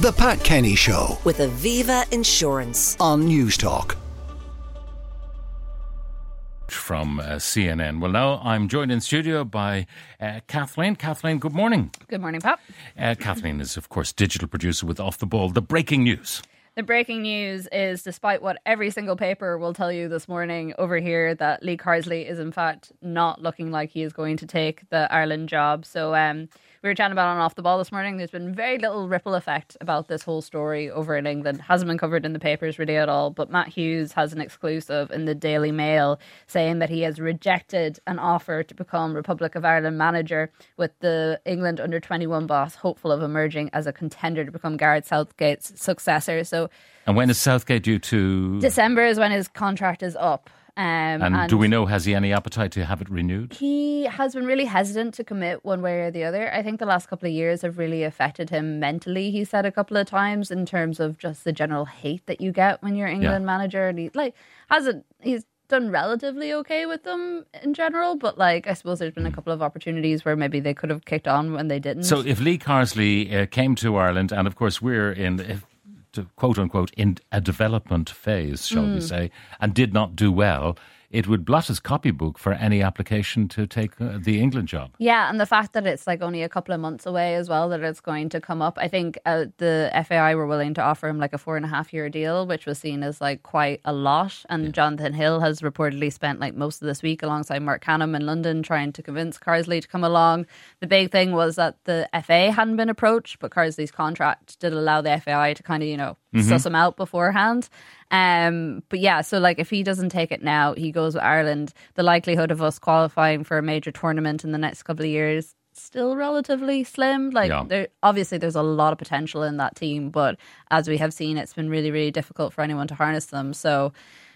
The Pat Kenny Show with Aviva Insurance. on Newstalk. from uh, CNN. Well, now I'm joined in studio by uh, Kathleen. Kathleen, good morning. Good morning, Pop. Uh, Kathleen is, of course, digital producer with Off the Ball. The breaking news. The breaking news is despite what every single paper will tell you this morning over here, that Lee Carsley is in fact not looking like he is going to take the Ireland job. So, um, we were chatting about on off the ball this morning. There's been very little ripple effect about this whole story over in England. Hasn't been covered in the papers really at all. But Matt Hughes has an exclusive in the Daily Mail saying that he has rejected an offer to become Republic of Ireland manager with the England under 21 boss hopeful of emerging as a contender to become Gareth Southgate's successor. So And when is Southgate due to. December is when his contract is up. Um, and, do we know, has he any appetite to have it renewed? he has been really hesitant to commit one way or the other. I think the last couple of years have really affected him mentally. He said a couple of times in terms of just the general hate that you get when you're England manager, and he like hasn't. He's done relatively okay with them in general, but like I suppose there's been a couple of opportunities where maybe they could have kicked on when they didn't. So if Lee Carsley uh, came to Ireland, and of course we're in, quote unquote, in a development phase, shall Hmm. we say, and did not do well, it would blot his copybook for any application to take uh, the England job. Yeah, and the fact that it's like only a couple of months away as well that it's going to come up. I think uh, the FAI were willing to offer him like a four and a half year deal, which was seen as like quite a lot. And Jonathan Hill has reportedly spent like most of this week alongside Marc Canham in London trying to convince Carsley to come along. The big thing was that the FA hadn't been approached, but Carsley's contract did allow the FAI to kind of, you know, suss him out beforehand. Um, but yeah, so like if he doesn't take it now, he goes with Ireland. The likelihood of us qualifying for a major tournament in the next couple of years still relatively slim. Like Yeah. there obviously there's a lot of potential in that team, but as we have seen, it's been really, really difficult for anyone to harness them. So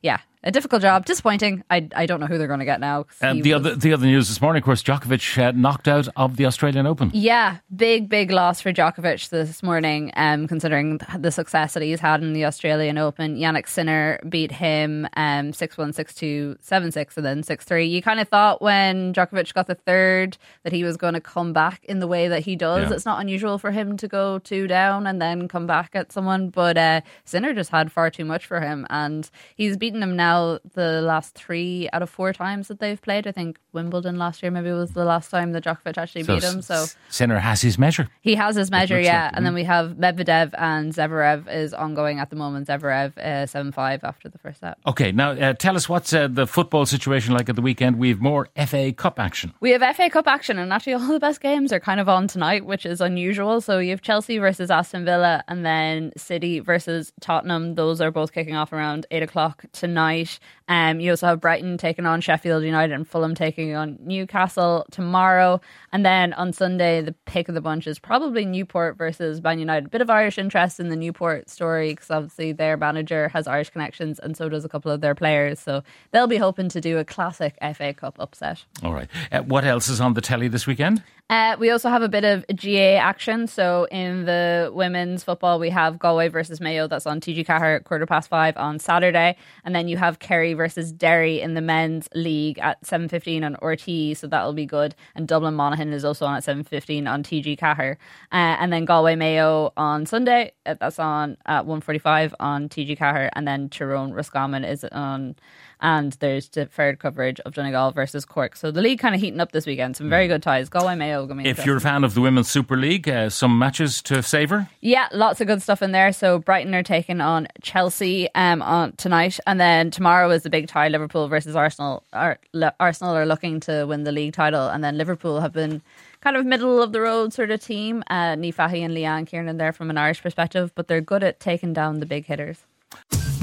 yeah, a difficult job. Disappointing. I I don't know who they're going to get now. And the was- other, the other news this morning, of course, Djokovic uh, knocked out of the Australian Open. Yeah, big, big loss for Djokovic this morning, um, considering the success that he's had in the Australian Open. Jannik Sinner beat him um, 6 1, 6 2, 7 6, and then 6 3. You kind of thought when Djokovic got the third that he was going to come back in the way that he does. Yeah. It's not unusual for him to go two down and then come back at someone, but uh, Sinner just had far too much for him, and he's beaten him now the last three out of four times that they've played. I think Wimbledon last year maybe was the last time that Djokovic actually beat him. So Sinner has his measure. he has his measure, yeah. like, and then we have Medvedev and Zverev is ongoing at the moment. Zverev uh, seven five after the first set. Okay, now uh, tell us what's uh, the football situation like at the weekend. We have more FA Cup action. We have FA Cup action, and actually all the best games are kind of on tonight, which is unusual. So you have Chelsea versus Aston Villa, and then City versus Tottenham. Those are both kicking off around eight o'clock tonight. Um, you also have Brighton taking on Sheffield United and Fulham taking on Newcastle tomorrow, and then on Sunday the pick of the bunch is probably Newport versus Man United. Bit of Irish interest in the Newport story because obviously their manager has Irish connections, and so does a couple of their players. So they'll be hoping to do a classic FA Cup upset. All right. Uh, what else is on the telly this weekend? Uh, we also have a bit of GAA action. So in the women's football, we have Galway versus Mayo. That's on TG4 at quarter past five on Saturday, and then you have Kerry versus Derry in the men's league at seven fifteen on RTÉ. So that'll be good. And Dublin Monaghan is also on at seven fifteen on TG4, uh, and then Galway Mayo on Sunday. uh, That's on at one forty five on TG4, and then Tyrone Roscommon is on. And there's deferred coverage of Donegal versus Cork. So the league kind of heating up this weekend. Some very good ties. Galway Mayo. Be If you're a fan of the Women's Super League, uh, some matches to savour. Yeah, lots of good stuff in there. So Brighton are taking on Chelsea um, on tonight, and then tomorrow is the big tie: Liverpool versus Arsenal. Ar- Arsenal are looking to win the league title, and then Liverpool have been kind of middle of the road sort of team. Uh, Niamh Fahey and Leanne Kiernan there from an Irish perspective, but they're good at taking down the big hitters.